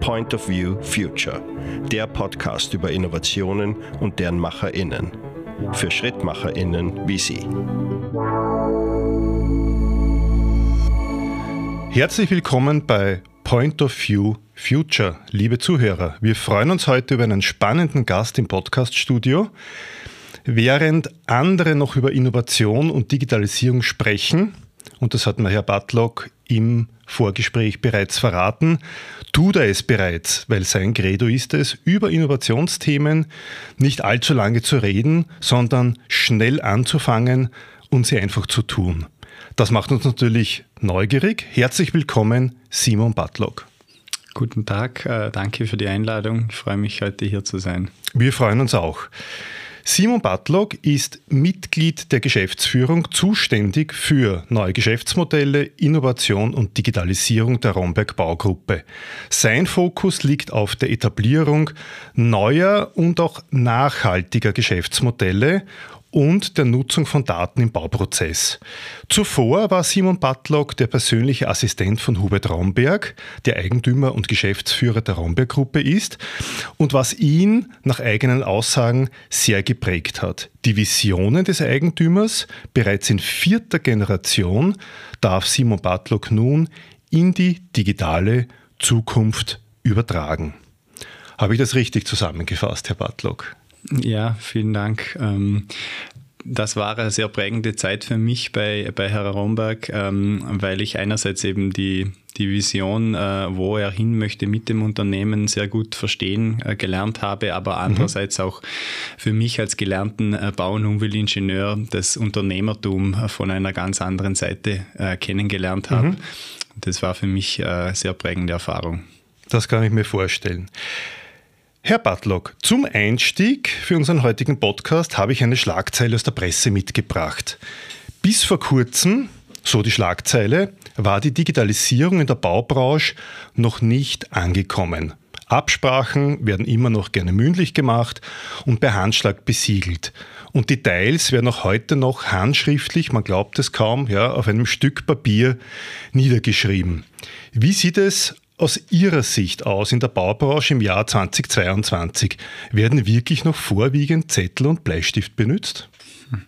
Point of View Future, der Podcast über Innovationen und deren MacherInnen. Für SchrittmacherInnen wie Sie. Herzlich willkommen bei Point of View Future, liebe Zuhörer. Wir freuen uns heute über einen spannenden Gast im Podcaststudio. Während andere noch über Innovation und Digitalisierung sprechen, und das hat mir Herr Butlock im Vorgespräch bereits verraten, tut er es bereits, weil sein Credo ist es, über Innovationsthemen nicht allzu lange zu reden, sondern schnell anzufangen und sie einfach zu tun. Das macht uns natürlich neugierig. Herzlich willkommen, Simon Butlock. Guten Tag, äh, danke für die Einladung. Ich freue mich, heute hier zu sein. Wir freuen uns auch. Simon Butlock ist Mitglied der Geschäftsführung, zuständig für neue Geschäftsmodelle, Innovation und Digitalisierung der Romberg Baugruppe. Sein Fokus liegt auf der Etablierung neuer und auch nachhaltiger Geschäftsmodelle und der Nutzung von Daten im Bauprozess. Zuvor war Simon Butlock der persönliche Assistent von Hubert Romberg, der Eigentümer und Geschäftsführer der Romberg-Gruppe ist und was ihn nach eigenen Aussagen sehr geprägt hat. Die Visionen des Eigentümers, bereits in vierter Generation, darf Simon Butlock nun in die digitale Zukunft übertragen. Habe ich das richtig zusammengefasst, Herr Butlock? Ja, vielen Dank. Ähm, das war eine sehr prägende Zeit für mich bei, bei Herr Romberg, ähm, weil ich einerseits eben die, die Vision, äh, wo er hin möchte mit dem Unternehmen, sehr gut verstehen äh, gelernt habe, aber mhm. andererseits mhm. auch für mich als gelernten äh, Bau- und Umweltingenieur das Unternehmertum von einer ganz anderen Seite kennengelernt habe. Mhm. Das war für mich eine sehr prägende Erfahrung. Das kann ich mir vorstellen. Herr Butlock, zum Einstieg für unseren heutigen Podcast habe ich eine Schlagzeile aus der Presse mitgebracht. Bis vor kurzem, so die Schlagzeile, war die Digitalisierung in der Baubranche noch nicht angekommen. Absprachen werden immer noch gerne mündlich gemacht und per Handschlag besiegelt. Und Details werden auch heute noch handschriftlich, man glaubt es kaum, ja, auf einem Stück Papier niedergeschrieben. Wie sieht es aus Ihrer Sicht aus in der Baubranche im Jahr 2022? Werden wirklich noch vorwiegend Zettel und Bleistift benutzt?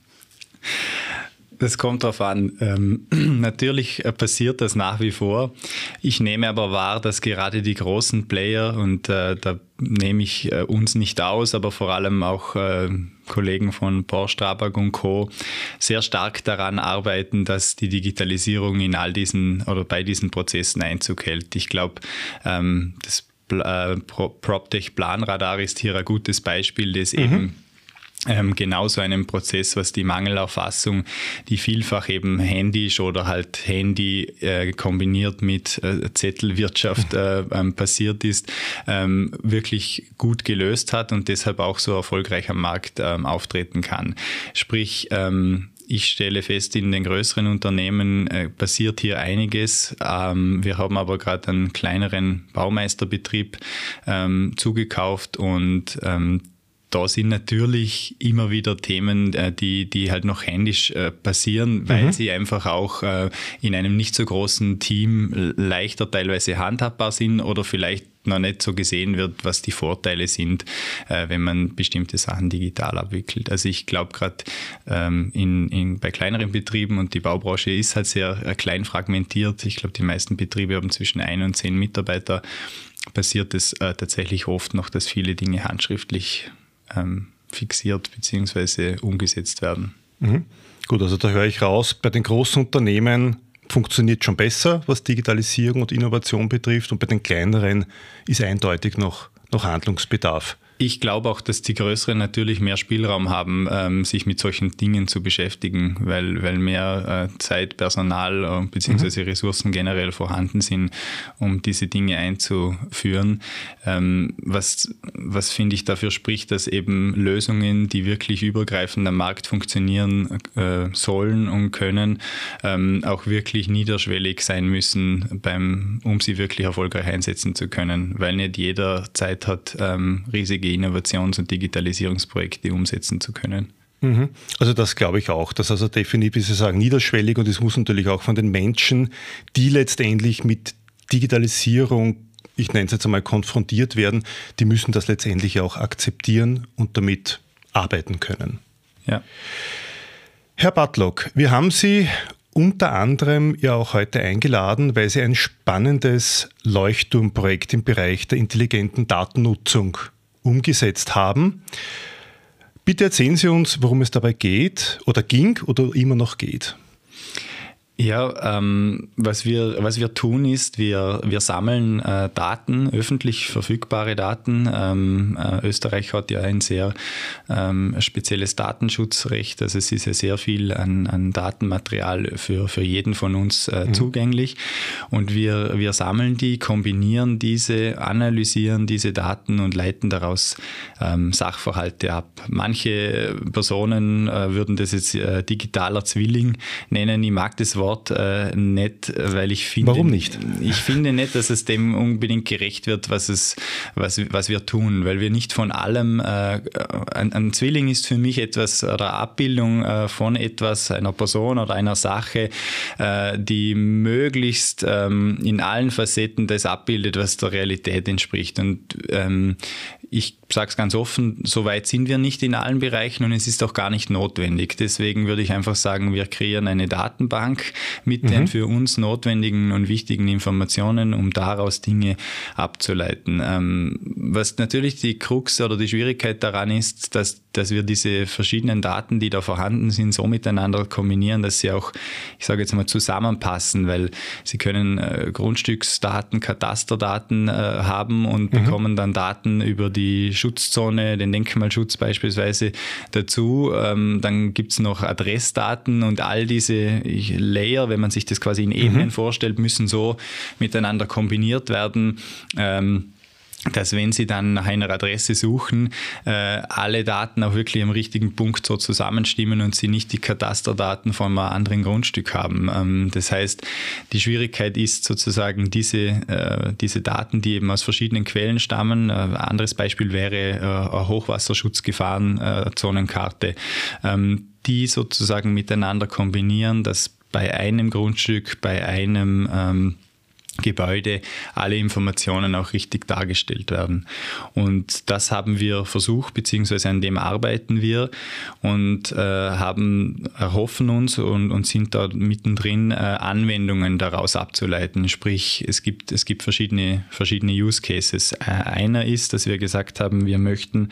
Das kommt darauf an. Ähm, natürlich passiert das nach wie vor. Ich nehme aber wahr, dass gerade die großen Player, und äh, da nehme ich äh, uns nicht aus, aber vor allem auch äh, Kollegen von Porsche, Strabag und Co. sehr stark daran arbeiten, dass die Digitalisierung in all diesen oder bei diesen Prozessen Einzug hält. Ich glaube, ähm, das äh, PropTech Planradar ist hier ein gutes Beispiel, das mhm. eben ähm, genauso einem Prozess, was die Mangelerfassung, die vielfach eben händisch oder halt Handy äh, kombiniert mit äh, Zettelwirtschaft äh, ähm, passiert ist, ähm, wirklich gut gelöst hat und deshalb auch so erfolgreich am Markt ähm, auftreten kann. Sprich, ähm, ich stelle fest, in den größeren Unternehmen äh, passiert hier einiges. Ähm, wir haben aber gerade einen kleineren Baumeisterbetrieb ähm, zugekauft und ähm, da sind natürlich immer wieder Themen, äh, die, die halt noch händisch äh, passieren, weil mhm. sie einfach auch äh, in einem nicht so großen Team leichter teilweise handhabbar sind oder vielleicht noch nicht so gesehen wird, was die Vorteile sind, wenn man bestimmte Sachen digital abwickelt. Also ich glaube gerade ähm, in, in, bei kleineren Betrieben und die Baubranche ist halt sehr klein fragmentiert. Ich glaube, die meisten Betriebe haben zwischen ein und zehn Mitarbeiter. Passiert es tatsächlich oft noch, dass viele Dinge handschriftlich ähm, fixiert bzw. umgesetzt werden. Mhm. Gut, also da höre ich raus, bei den großen Unternehmen funktioniert schon besser, was Digitalisierung und Innovation betrifft und bei den kleineren ist eindeutig noch, noch Handlungsbedarf. Ich glaube auch, dass die Größeren natürlich mehr Spielraum haben, ähm, sich mit solchen Dingen zu beschäftigen, weil, weil mehr äh, Zeit, Personal äh, bzw. Mhm. Ressourcen generell vorhanden sind, um diese Dinge einzuführen. Ähm, was, was finde ich dafür spricht, dass eben Lösungen, die wirklich übergreifend am Markt funktionieren äh, sollen und können, ähm, auch wirklich niederschwellig sein müssen, beim, um sie wirklich erfolgreich einsetzen zu können, weil nicht jeder Zeit hat, ähm, riesige Innovations- und Digitalisierungsprojekte umsetzen zu können. Mhm. Also das glaube ich auch, dass also definitiv, wie Sie sagen, niederschwellig und es muss natürlich auch von den Menschen, die letztendlich mit Digitalisierung ich nenne es jetzt einmal, konfrontiert werden, die müssen das letztendlich auch akzeptieren und damit arbeiten können. Ja. Herr Bartlock, wir haben Sie unter anderem ja auch heute eingeladen, weil Sie ein spannendes Leuchtturmprojekt im Bereich der intelligenten Datennutzung umgesetzt haben. Bitte erzählen Sie uns, worum es dabei geht oder ging oder immer noch geht. Ja, ähm, was, wir, was wir tun ist, wir, wir sammeln äh, Daten, öffentlich verfügbare Daten. Ähm, äh, Österreich hat ja ein sehr ähm, spezielles Datenschutzrecht, also es ist ja sehr viel an, an Datenmaterial für, für jeden von uns äh, mhm. zugänglich. Und wir, wir sammeln die, kombinieren diese, analysieren diese Daten und leiten daraus ähm, Sachverhalte ab. Manche Personen äh, würden das jetzt äh, digitaler Zwilling nennen. Ich mag das Wort Wort äh, nicht, weil ich finde. Warum nicht? Ich finde nicht, dass es dem unbedingt gerecht wird, was, es, was, was wir tun, weil wir nicht von allem. Äh, ein, ein, Zwilling ist für mich etwas oder Abbildung äh, von etwas, einer Person oder einer Sache, äh, die möglichst ähm, in allen Facetten das abbildet, was der Realität entspricht. Und ähm, ich sage es ganz offen, so weit sind wir nicht in allen Bereichen und es ist auch gar nicht notwendig. Deswegen würde ich einfach sagen, wir kreieren eine Datenbank mit mhm. den für uns notwendigen und wichtigen Informationen, um daraus Dinge abzuleiten. Ähm, was natürlich die Krux oder die Schwierigkeit daran ist, dass, dass wir diese verschiedenen Daten, die da vorhanden sind, so miteinander kombinieren, dass sie auch, ich sage jetzt mal, zusammenpassen, weil sie können äh, Grundstücksdaten, Katasterdaten äh, haben und mhm. bekommen dann Daten über die Schutzzone, den Denkmalschutz beispielsweise dazu. Ähm, dann gibt es noch Adressdaten und all diese Layer, wenn man sich das quasi in Ebenen mhm. vorstellt, müssen so miteinander kombiniert werden. Ähm, dass wenn Sie dann nach einer Adresse suchen, äh, alle Daten auch wirklich am richtigen Punkt so zusammenstimmen und Sie nicht die Katasterdaten von einem anderen Grundstück haben. Ähm, das heißt, die Schwierigkeit ist sozusagen diese, äh, diese Daten, die eben aus verschiedenen Quellen stammen. Äh, ein anderes Beispiel wäre Hochwasserschutzgefahrenzonenkarte, ähm, die sozusagen miteinander kombinieren, dass bei einem Grundstück, bei einem ähm, Gebäude alle Informationen auch richtig dargestellt werden. Und das haben wir versucht, beziehungsweise an dem arbeiten wir und äh, haben, erhoffen uns und, und sind da mittendrin, äh, Anwendungen daraus abzuleiten. Sprich, es gibt, es gibt verschiedene, verschiedene Use Cases. Äh, einer ist, dass wir gesagt haben, wir möchten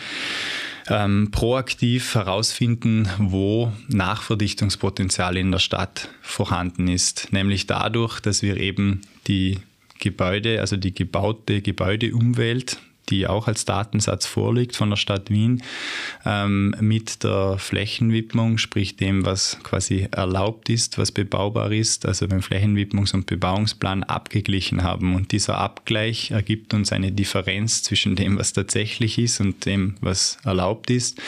ähm, proaktiv herausfinden, wo Nachverdichtungspotenzial in der Stadt vorhanden ist. Nämlich dadurch, dass wir eben die Gebäude, also die gebaute Gebäudeumwelt, die auch als Datensatz vorliegt von der Stadt Wien, ähm, mit der Flächenwidmung, sprich dem, was quasi erlaubt ist, was bebaubar ist, also beim Flächenwidmungs- und Bebauungsplan abgeglichen haben. Und dieser Abgleich ergibt uns eine Differenz zwischen dem, was tatsächlich ist und dem, was erlaubt ist.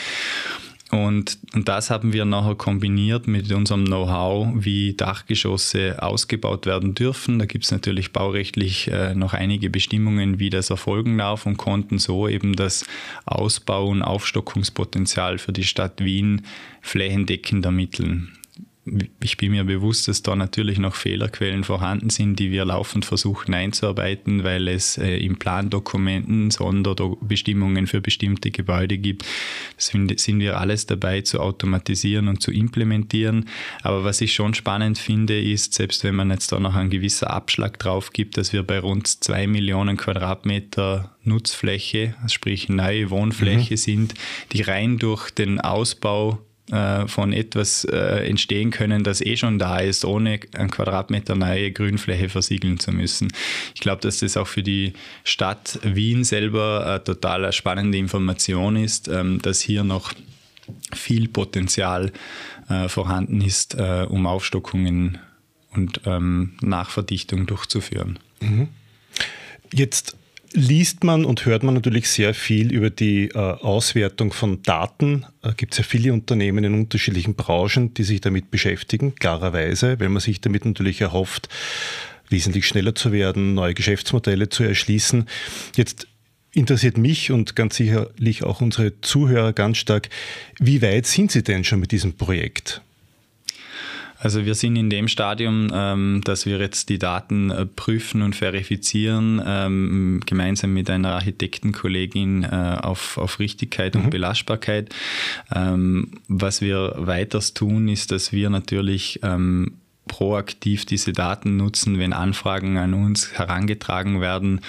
Und, und das haben wir nachher kombiniert mit unserem Know-how, wie Dachgeschosse ausgebaut werden dürfen. Da gibt es natürlich baurechtlich äh, noch einige Bestimmungen, wie das erfolgen darf und konnten so eben das Ausbau- und Aufstockungspotenzial für die Stadt Wien flächendeckend ermitteln ich bin mir bewusst, dass da natürlich noch Fehlerquellen vorhanden sind, die wir laufend versuchen einzuarbeiten, weil es äh, im Plandokumenten Sonderbestimmungen für bestimmte Gebäude gibt. Das sind wir alles dabei zu automatisieren und zu implementieren. Aber was ich schon spannend finde, ist, selbst wenn man jetzt da noch einen gewissen Abschlag drauf gibt, dass wir bei rund zwei Millionen Quadratmeter Nutzfläche, sprich neue Wohnfläche mhm. sind, die rein durch den Ausbau äh, von etwas äh, entstehen können, das eh schon da ist, ohne einen Quadratmeter neue Grünfläche versiegeln zu müssen. Ich glaube, dass das auch für die Stadt Wien selber eine total spannende Information ist, ähm, dass hier noch viel Potenzial äh, vorhanden ist, um Aufstockungen und ähm, Nachverdichtung durchzuführen. Mhm. Jetzt liest man und hört man natürlich sehr viel über die äh, Auswertung von Daten. Äh, Gibt es ja viele Unternehmen in unterschiedlichen Branchen, die sich damit beschäftigen, klarerweise, weil man sich damit natürlich erhofft, wesentlich schneller zu werden, neue Geschäftsmodelle zu erschließen. Jetzt interessiert mich und ganz sicherlich auch unsere Zuhörer ganz stark, wie weit sind Sie denn schon mit diesem Projekt? Also wir sind in dem Stadium, ähm, dass wir jetzt die Daten äh, prüfen und verifizieren, ähm, gemeinsam mit einer Architektenkollegin äh, auf, auf Richtigkeit mhm. und Belastbarkeit. Ähm, was wir weiters tun, ist, dass wir natürlich ähm, proaktiv diese Daten nutzen, wenn Anfragen an uns herangetragen werden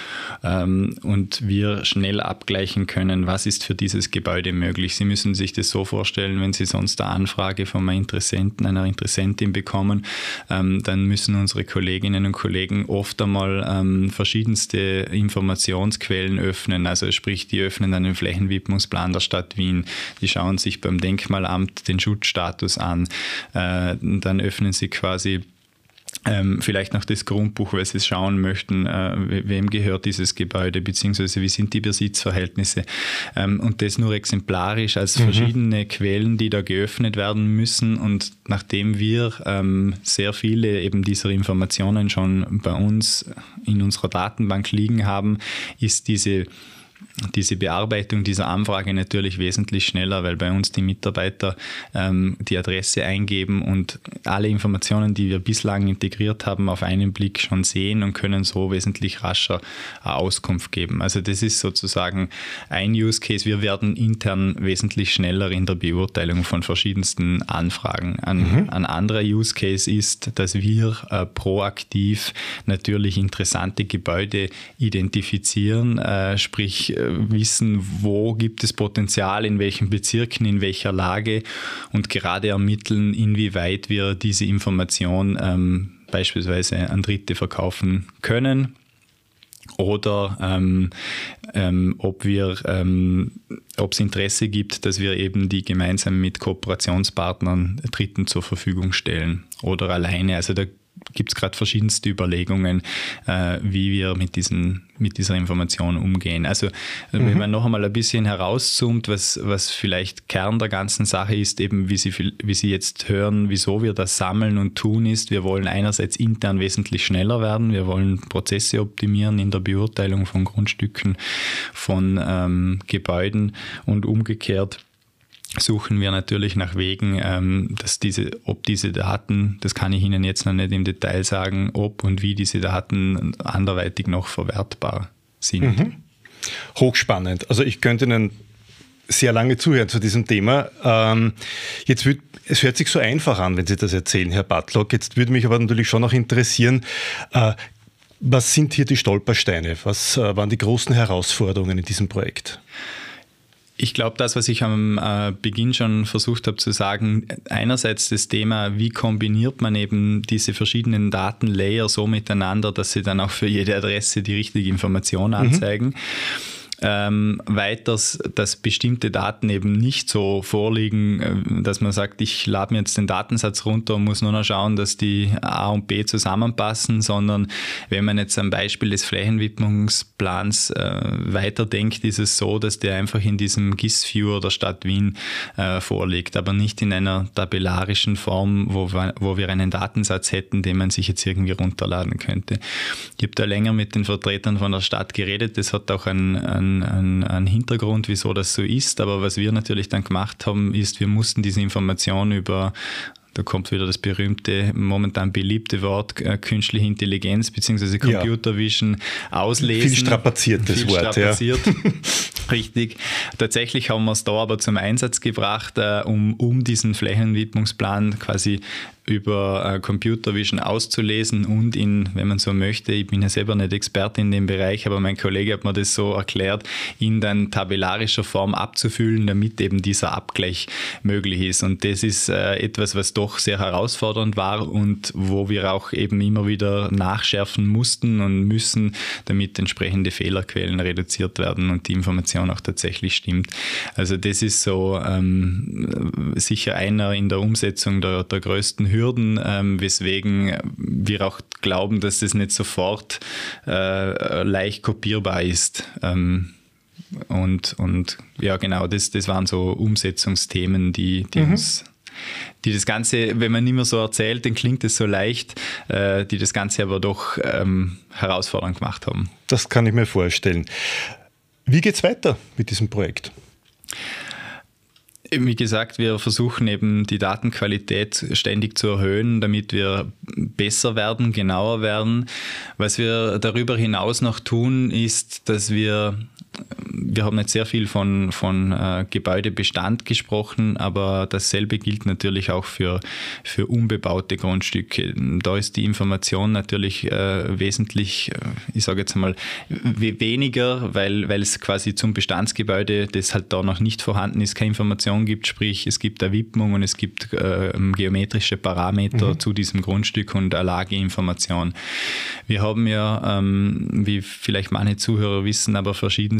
ähm, und wir schnell abgleichen können, was ist für dieses Gebäude möglich. Sie müssen sich das so vorstellen, wenn Sie sonst eine Anfrage von einem Interessenten, einer Interessentin bekommen, ähm, dann müssen unsere Kolleginnen und Kollegen oft einmal ähm, verschiedenste Informationsquellen öffnen. Also sprich, die öffnen dann den Flächenwidmungsplan der Stadt Wien, die schauen sich beim Denkmalamt den Schutzstatus an, äh, dann öffnen sie quasi quasi ähm, vielleicht noch das Grundbuch, weil Sie schauen möchten, äh, wem gehört dieses Gebäude, beziehungsweise wie sind die Besitzverhältnisse. Ähm, und das nur exemplarisch als mhm. verschiedene Quellen, die da geöffnet werden müssen. Und nachdem wir ähm, sehr viele eben dieser Informationen schon bei uns in unserer Datenbank liegen haben, ist diese diese Bearbeitung dieser Anfrage natürlich wesentlich schneller, weil bei uns die Mitarbeiter ähm, die Adresse eingeben und alle Informationen, die wir bislang integriert haben, auf einen Blick schon sehen und können so wesentlich rascher Auskunft geben. Also das ist sozusagen ein Use Case. Wir werden intern wesentlich schneller in der Beurteilung von verschiedensten Anfragen. Ein, mhm. ein anderer Use Case ist, dass wir äh, proaktiv natürlich interessante Gebäude identifizieren, äh, sprich äh, wissen, wo gibt es Potenzial, in welchen Bezirken, in welcher Lage und gerade ermitteln, inwieweit wir diese Information ähm, beispielsweise an Dritte verkaufen können oder ähm, ähm, ob wir, ähm, ob es Interesse gibt, dass wir eben die gemeinsam mit Kooperationspartnern Dritten zur Verfügung stellen oder alleine. Also da gibt es gerade verschiedenste Überlegungen, äh, wie wir mit, diesen, mit dieser Information umgehen. Also äh, mhm. wenn man noch einmal ein bisschen herauszoomt, was, was vielleicht Kern der ganzen Sache ist, eben wie Sie, wie Sie jetzt hören, wieso wir das sammeln und tun, ist, wir wollen einerseits intern wesentlich schneller werden, wir wollen Prozesse optimieren in der Beurteilung von Grundstücken, von ähm, Gebäuden und umgekehrt suchen wir natürlich nach Wegen, ähm, dass diese, ob diese Daten, das kann ich Ihnen jetzt noch nicht im Detail sagen, ob und wie diese Daten anderweitig noch verwertbar sind. Mhm. Hochspannend. Also ich könnte Ihnen sehr lange zuhören zu diesem Thema. Ähm, jetzt wird, es hört sich so einfach an, wenn Sie das erzählen, Herr Butlock. Jetzt würde mich aber natürlich schon noch interessieren, äh, was sind hier die Stolpersteine? Was äh, waren die großen Herausforderungen in diesem Projekt? Ich glaube, das, was ich am äh, Beginn schon versucht habe zu sagen, einerseits das Thema, wie kombiniert man eben diese verschiedenen Datenlayer so miteinander, dass sie dann auch für jede Adresse die richtige Information mhm. anzeigen. Mhm. Ähm, weiters, dass bestimmte Daten eben nicht so vorliegen, äh, dass man sagt, ich lade mir jetzt den Datensatz runter und muss nur noch schauen, dass die A und B zusammenpassen, sondern wenn man jetzt am Beispiel des Flächenwidmungsplans äh, weiterdenkt, ist es so, dass der einfach in diesem GIS-Viewer der Stadt Wien äh, vorliegt, aber nicht in einer tabellarischen Form, wo, wo wir einen Datensatz hätten, den man sich jetzt irgendwie runterladen könnte. Ich habe da länger mit den Vertretern von der Stadt geredet, das hat auch ein, ein einen, einen, Hintergrund, wieso das so ist. Aber was wir natürlich dann gemacht haben, ist, wir mussten diese Information über da kommt wieder das berühmte, momentan beliebte Wort äh, künstliche Intelligenz bzw. Computer Vision ja. auslesen. Viel strapaziertes Viel Wort, strapaziert. ja. Richtig. Tatsächlich haben wir es da aber zum Einsatz gebracht, äh, um, um diesen Flächenwidmungsplan quasi über äh, Computer Vision auszulesen und in, wenn man so möchte, ich bin ja selber nicht Experte in dem Bereich, aber mein Kollege hat mir das so erklärt, in dann tabellarischer Form abzufüllen, damit eben dieser Abgleich möglich ist. Und das ist äh, etwas, was doch sehr herausfordernd war und wo wir auch eben immer wieder nachschärfen mussten und müssen, damit entsprechende Fehlerquellen reduziert werden und die Information auch tatsächlich stimmt. Also das ist so ähm, sicher einer in der Umsetzung der, der größten Hürden, ähm, weswegen wir auch glauben, dass das nicht sofort äh, leicht kopierbar ist. Ähm, und, und ja, genau, das, das waren so Umsetzungsthemen, die, die mhm. uns die das Ganze, wenn man nicht mehr so erzählt, dann klingt es so leicht, äh, die das Ganze aber doch ähm, herausfordernd gemacht haben. Das kann ich mir vorstellen. Wie geht es weiter mit diesem Projekt? Wie gesagt, wir versuchen eben die Datenqualität ständig zu erhöhen, damit wir besser werden, genauer werden. Was wir darüber hinaus noch tun, ist, dass wir wir haben jetzt sehr viel von, von äh, Gebäudebestand gesprochen, aber dasselbe gilt natürlich auch für, für unbebaute Grundstücke. Da ist die Information natürlich äh, wesentlich, äh, ich sage jetzt mal, weniger, weil, weil es quasi zum Bestandsgebäude, das halt da noch nicht vorhanden ist, keine Information gibt. Sprich, es gibt eine Widmung und es gibt äh, geometrische Parameter mhm. zu diesem Grundstück und eine Lageinformation. Wir haben ja, ähm, wie vielleicht manche Zuhörer wissen, aber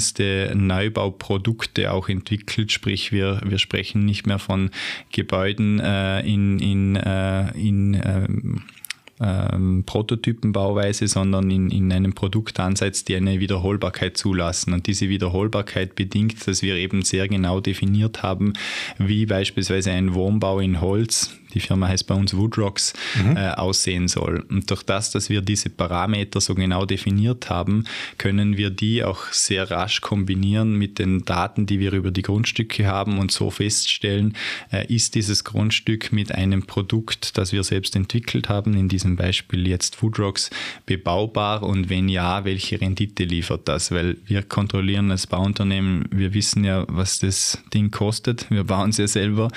verschiedenste Neubauprodukte auch entwickelt. Sprich, wir, wir sprechen nicht mehr von Gebäuden äh, in, in, äh, in ähm, ähm, Prototypenbauweise, sondern in, in einem Produktansatz, die eine Wiederholbarkeit zulassen. Und diese Wiederholbarkeit bedingt, dass wir eben sehr genau definiert haben, wie beispielsweise ein Wohnbau in Holz, die Firma heißt bei uns Woodrocks, mhm. äh, aussehen soll. Und durch das, dass wir diese Parameter so genau definiert haben, können wir die auch sehr rasch kombinieren mit den Daten, die wir über die Grundstücke haben und so feststellen, äh, ist dieses Grundstück mit einem Produkt, das wir selbst entwickelt haben, in diesem Beispiel jetzt Woodrocks, bebaubar und wenn ja, welche Rendite liefert das? Weil wir kontrollieren als Bauunternehmen, wir wissen ja, was das Ding kostet, wir bauen es ja selber,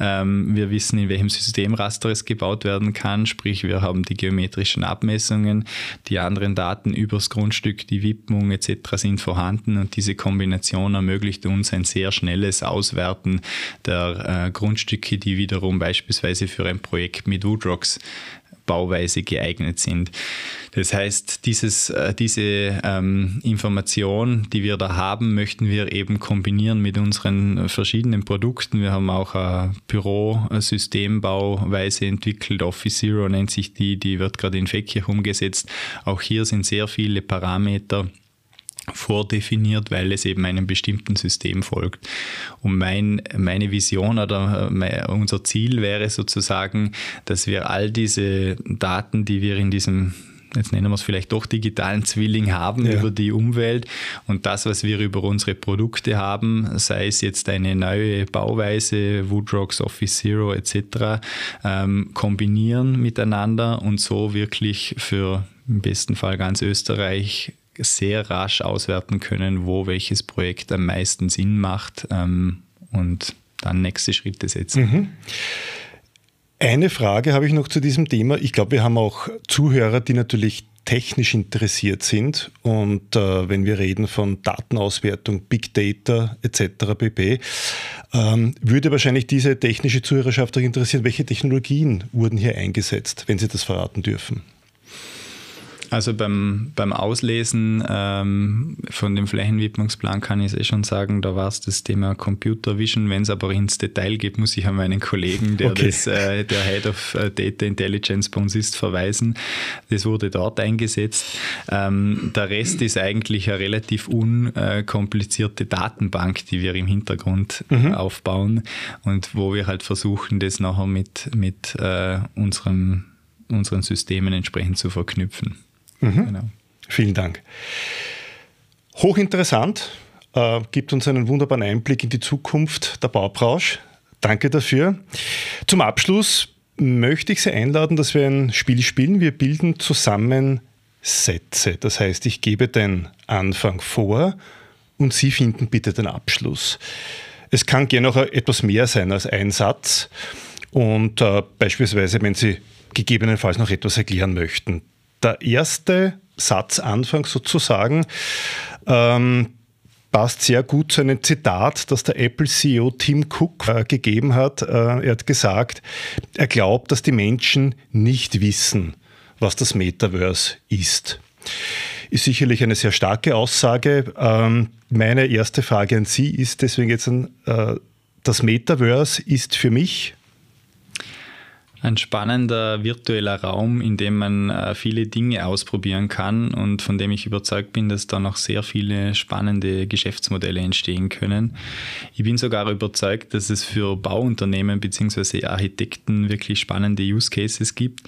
ähm, wir wissen, in welchem System Systemrasteres gebaut werden kann. Sprich, wir haben die geometrischen Abmessungen, die anderen Daten übers Grundstück, die Widmung etc. sind vorhanden und diese Kombination ermöglicht uns ein sehr schnelles Auswerten der äh, Grundstücke, die wiederum beispielsweise für ein Projekt mit Woodrocks Bauweise geeignet sind. Das heißt, dieses, äh, diese ähm, Information, die wir da haben, möchten wir eben kombinieren mit unseren verschiedenen Produkten. Wir haben auch eine Bürosystembauweise entwickelt, Office Zero nennt sich die, die wird gerade in Feckirch umgesetzt. Auch hier sind sehr viele Parameter vordefiniert, weil es eben einem bestimmten System folgt. Und mein, meine Vision oder mein, unser Ziel wäre sozusagen, dass wir all diese Daten, die wir in diesem jetzt nennen wir es vielleicht doch digitalen Zwilling haben ja. über die Umwelt und das, was wir über unsere Produkte haben, sei es jetzt eine neue Bauweise, Woodrocks, Office Zero etc., ähm, kombinieren miteinander und so wirklich für im besten Fall ganz Österreich sehr rasch auswerten können, wo welches Projekt am meisten Sinn macht ähm, und dann nächste Schritte setzen. Mhm. Eine Frage habe ich noch zu diesem Thema. Ich glaube, wir haben auch Zuhörer, die natürlich technisch interessiert sind. Und äh, wenn wir reden von Datenauswertung, Big Data etc. pp., ähm, würde wahrscheinlich diese technische Zuhörerschaft auch interessieren, welche Technologien wurden hier eingesetzt, wenn Sie das verraten dürfen. Also beim, beim Auslesen ähm, von dem Flächenwidmungsplan kann ich es eh schon sagen, da war es das Thema Computer Vision. Wenn es aber ins Detail geht, muss ich an meinen Kollegen, der, okay. das, äh, der Head of äh, Data Intelligence bei uns ist, verweisen. Das wurde dort eingesetzt. Ähm, der Rest ist eigentlich eine relativ unkomplizierte Datenbank, die wir im Hintergrund mhm. aufbauen und wo wir halt versuchen, das nachher mit, mit äh, unserem, unseren Systemen entsprechend zu verknüpfen. Mhm. Genau. Vielen Dank. Hochinteressant, äh, gibt uns einen wunderbaren Einblick in die Zukunft der Baubranche. Danke dafür. Zum Abschluss möchte ich Sie einladen, dass wir ein Spiel spielen. Wir bilden zusammen Sätze. Das heißt, ich gebe den Anfang vor und Sie finden bitte den Abschluss. Es kann gerne auch etwas mehr sein als ein Satz. Und äh, beispielsweise, wenn Sie gegebenenfalls noch etwas erklären möchten, der erste Satzanfang sozusagen ähm, passt sehr gut zu einem Zitat, das der Apple-CEO Tim Cook äh, gegeben hat. Äh, er hat gesagt, er glaubt, dass die Menschen nicht wissen, was das Metaverse ist. Ist sicherlich eine sehr starke Aussage. Ähm, meine erste Frage an Sie ist deswegen jetzt, äh, das Metaverse ist für mich ein spannender virtueller Raum, in dem man äh, viele Dinge ausprobieren kann und von dem ich überzeugt bin, dass da noch sehr viele spannende Geschäftsmodelle entstehen können. Ich bin sogar überzeugt, dass es für Bauunternehmen bzw. Architekten wirklich spannende Use Cases gibt,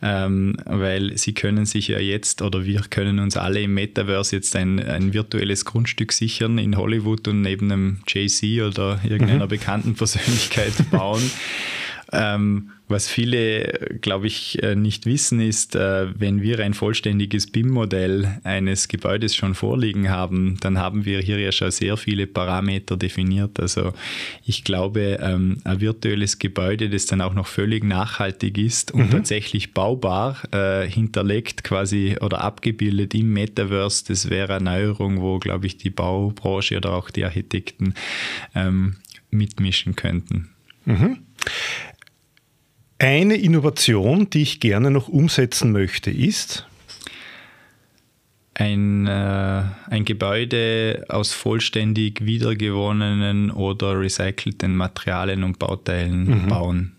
ähm, weil sie können sich ja jetzt oder wir können uns alle im Metaverse jetzt ein, ein virtuelles Grundstück sichern in Hollywood und neben einem JC oder irgendeiner mhm. bekannten Persönlichkeit bauen. Ähm, was viele, glaube ich, äh, nicht wissen, ist, äh, wenn wir ein vollständiges BIM-Modell eines Gebäudes schon vorliegen haben, dann haben wir hier ja schon sehr viele Parameter definiert. Also ich glaube, ähm, ein virtuelles Gebäude, das dann auch noch völlig nachhaltig ist und mhm. tatsächlich baubar äh, hinterlegt quasi oder abgebildet im Metaverse, das wäre eine Neuerung, wo, glaube ich, die Baubranche oder auch die Architekten ähm, mitmischen könnten. Mhm. Eine Innovation, die ich gerne noch umsetzen möchte, ist ein, äh, ein Gebäude aus vollständig wiedergewonnenen oder recycelten Materialien und Bauteilen mhm. bauen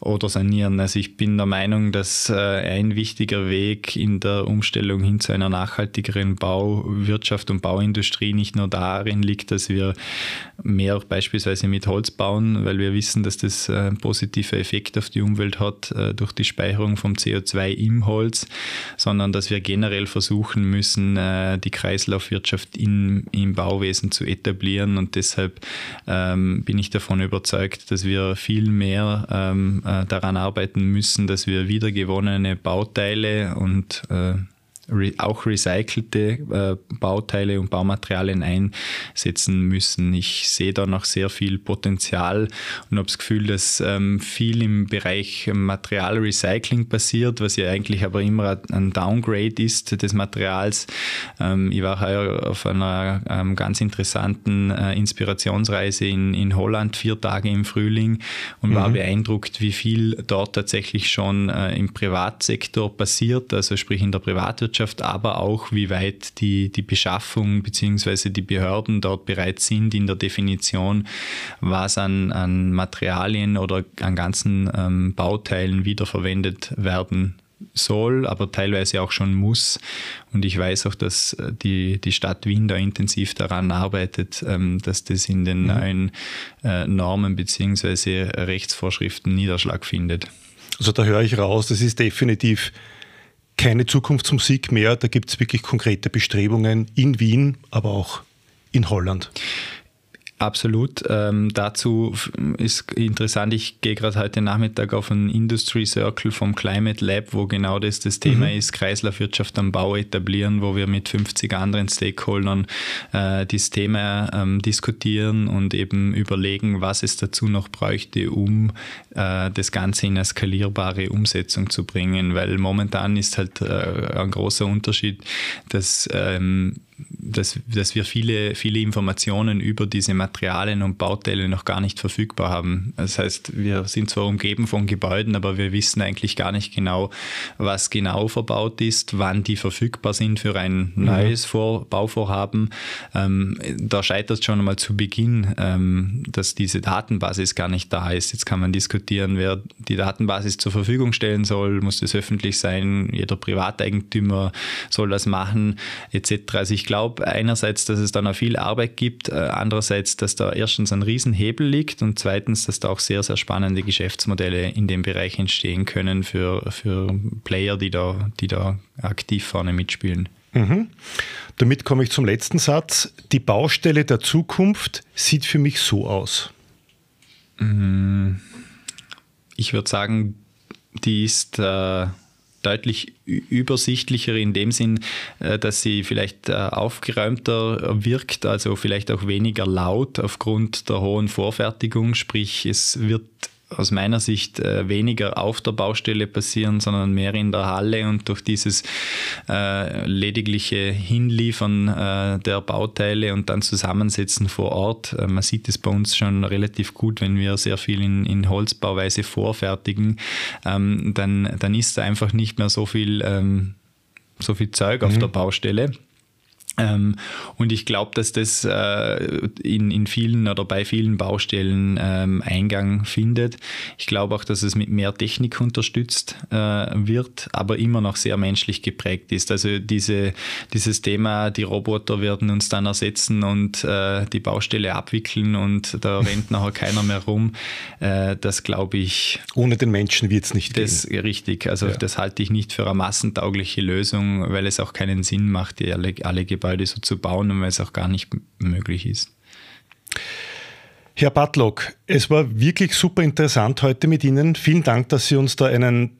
oder sanieren. Also ich bin der Meinung, dass äh, ein wichtiger Weg in der Umstellung hin zu einer nachhaltigeren Bauwirtschaft und Bauindustrie nicht nur darin liegt, dass wir mehr beispielsweise mit Holz bauen, weil wir wissen, dass das äh, einen positiven Effekt auf die Umwelt hat äh, durch die Speicherung vom CO2 im Holz, sondern dass wir generell versuchen müssen, die Kreislaufwirtschaft in, im Bauwesen zu etablieren und deshalb ähm, bin ich davon überzeugt, dass wir viel mehr ähm, äh, daran arbeiten müssen, dass wir wiedergewonnene Bauteile und äh, auch recycelte äh, Bauteile und Baumaterialien einsetzen müssen. Ich sehe da noch sehr viel Potenzial und habe das Gefühl, dass ähm, viel im Bereich Materialrecycling passiert, was ja eigentlich aber immer ein Downgrade ist des Materials. Ähm, ich war heuer auf einer ähm, ganz interessanten äh, Inspirationsreise in, in Holland, vier Tage im Frühling und mhm. war beeindruckt, wie viel dort tatsächlich schon äh, im Privatsektor passiert, also sprich in der Privatwirtschaft Landwirtschaft, aber auch wie weit die, die Beschaffung bzw. die Behörden dort bereits sind in der Definition, was an, an Materialien oder an ganzen ähm, Bauteilen wiederverwendet werden soll, aber teilweise auch schon muss. Und ich weiß auch, dass äh, die, die Stadt Wien da intensiv daran arbeitet, ähm, dass das in den mhm. neuen äh, Normen bzw. Rechtsvorschriften Niederschlag findet. Also da höre ich raus, das ist definitiv keine Zukunftsmusik mehr. Da gibt es wirklich konkrete Bestrebungen in Wien, aber auch in Holland. Absolut. Ähm, dazu ist interessant, ich gehe gerade heute Nachmittag auf einen Industry Circle vom Climate Lab, wo genau das das Thema mhm. ist, Kreislaufwirtschaft am Bau etablieren, wo wir mit 50 anderen Stakeholdern äh, das Thema ähm, diskutieren und eben überlegen, was es dazu noch bräuchte, um äh, das Ganze in eine skalierbare Umsetzung zu bringen, weil momentan ist halt äh, ein großer Unterschied, dass ähm, dass, dass wir viele, viele Informationen über diese Materialien und Bauteile noch gar nicht verfügbar haben. Das heißt, wir sind zwar umgeben von Gebäuden, aber wir wissen eigentlich gar nicht genau, was genau verbaut ist, wann die verfügbar sind für ein mhm. neues Vor Bauvorhaben. Ähm, da scheitert es schon einmal zu Beginn, ähm, dass diese Datenbasis gar nicht da ist. Jetzt kann man diskutieren, wer die Datenbasis zur Verfügung stellen soll. Muss das öffentlich sein? Jeder Privateigentümer soll das machen, etc. Also ich ich glaube einerseits, dass es da noch viel Arbeit gibt, äh, andererseits, dass da erstens ein Riesenhebel liegt und zweitens, dass da auch sehr, sehr spannende Geschäftsmodelle in dem Bereich entstehen können für, für Player, die da, die da aktiv vorne mitspielen. Mhm. Damit komme ich zum letzten Satz. Die Baustelle der Zukunft sieht für mich so aus. Mhm. Ich würde sagen, die ist äh, deutlich übersichtlicher in dem Sinn, äh, dass sie vielleicht äh, aufgeräumter wirkt, also vielleicht auch weniger laut aufgrund der hohen Vorfertigung. Sprich, es wird aus meiner Sicht äh, weniger auf der Baustelle passieren, sondern mehr in der Halle und durch dieses äh, ledigliche Hinliefern äh, der Bauteile und dann Zusammensetzen vor Ort. Äh, man sieht es bei uns schon relativ gut, wenn wir sehr viel in, in Holzbauweise vorfertigen, ähm, dann, dann ist da einfach nicht mehr so viel, ähm, so viel Zeug mhm. auf der Baustelle. Ähm, und ich glaube, dass das äh, in, in vielen oder bei vielen Baustellen ähm, Eingang findet. Ich glaube auch, dass es mit mehr Technik unterstützt äh, wird, aber immer noch sehr menschlich geprägt ist. Also diese, dieses Thema, die Roboter werden uns dann ersetzen und äh, die Baustelle abwickeln und da rennt nachher keiner mehr rum, äh, das glaube ich. Ohne den Menschen wird es nicht das, gehen. Richtig, also ja. das halte ich nicht für eine massentaugliche Lösung, weil es auch keinen Sinn macht, die alle, alle Gebäude so zu bauen und weil es auch gar nicht möglich ist. Herr Bartlock, es war wirklich super interessant heute mit Ihnen. Vielen Dank, dass Sie uns da einen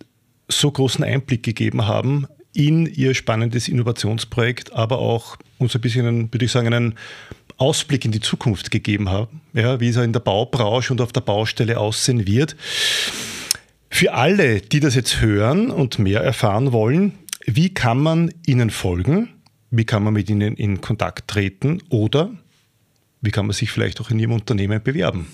so großen Einblick gegeben haben in Ihr spannendes Innovationsprojekt, aber auch uns ein bisschen, würde ich sagen, einen Ausblick in die Zukunft gegeben haben, ja, wie es in der Baubranche und auf der Baustelle aussehen wird. Für alle, die das jetzt hören und mehr erfahren wollen, wie kann man Ihnen folgen? Wie kann man mit ihnen in Kontakt treten oder wie kann man sich vielleicht auch in ihrem Unternehmen bewerben?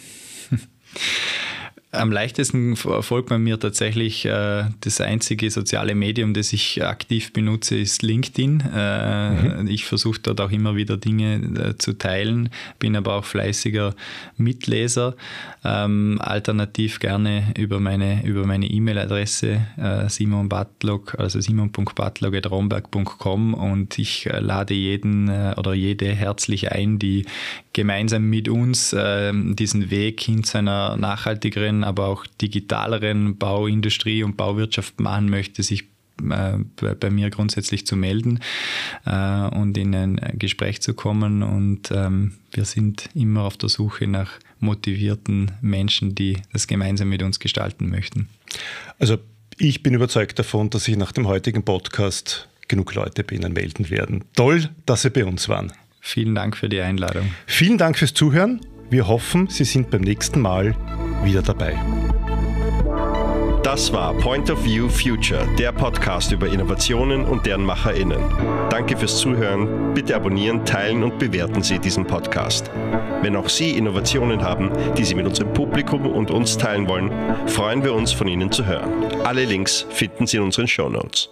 Am leichtesten folgt man mir tatsächlich äh, das einzige soziale Medium, das ich aktiv benutze, ist LinkedIn. Äh, mhm. Ich versuche dort auch immer wieder Dinge äh, zu teilen, bin aber auch fleißiger Mitleser. Ähm, alternativ gerne über meine über meine E-Mail-Adresse Simon Batlog, also simon.batlog.romberg.com und ich lade jeden oder jede herzlich ein, die gemeinsam mit uns ähm, diesen Weg hin zu einer nachhaltigeren, aber auch digitaleren Bauindustrie und Bauwirtschaft machen möchte, sich äh, bei mir grundsätzlich zu melden äh, und in ein Gespräch zu kommen. Und ähm, wir sind immer auf der Suche nach motivierten Menschen, die das gemeinsam mit uns gestalten möchten. Also ich bin überzeugt davon, dass sich nach dem heutigen Podcast genug Leute bei Ihnen melden werden. Toll, dass Sie bei uns waren. Vielen Dank für die Einladung. Vielen Dank fürs Zuhören. Wir hoffen, Sie sind beim nächsten Mal wieder dabei. Das war Point of View Future, der Podcast über Innovationen und deren MacherInnen. Danke fürs Zuhören. Bitte abonnieren, teilen und bewerten Sie diesen Podcast. Wenn auch Sie Innovationen haben, die Sie mit unserem Publikum und uns teilen wollen, freuen wir uns, von Ihnen zu hören. Alle Links finden Sie in unseren Show Notes.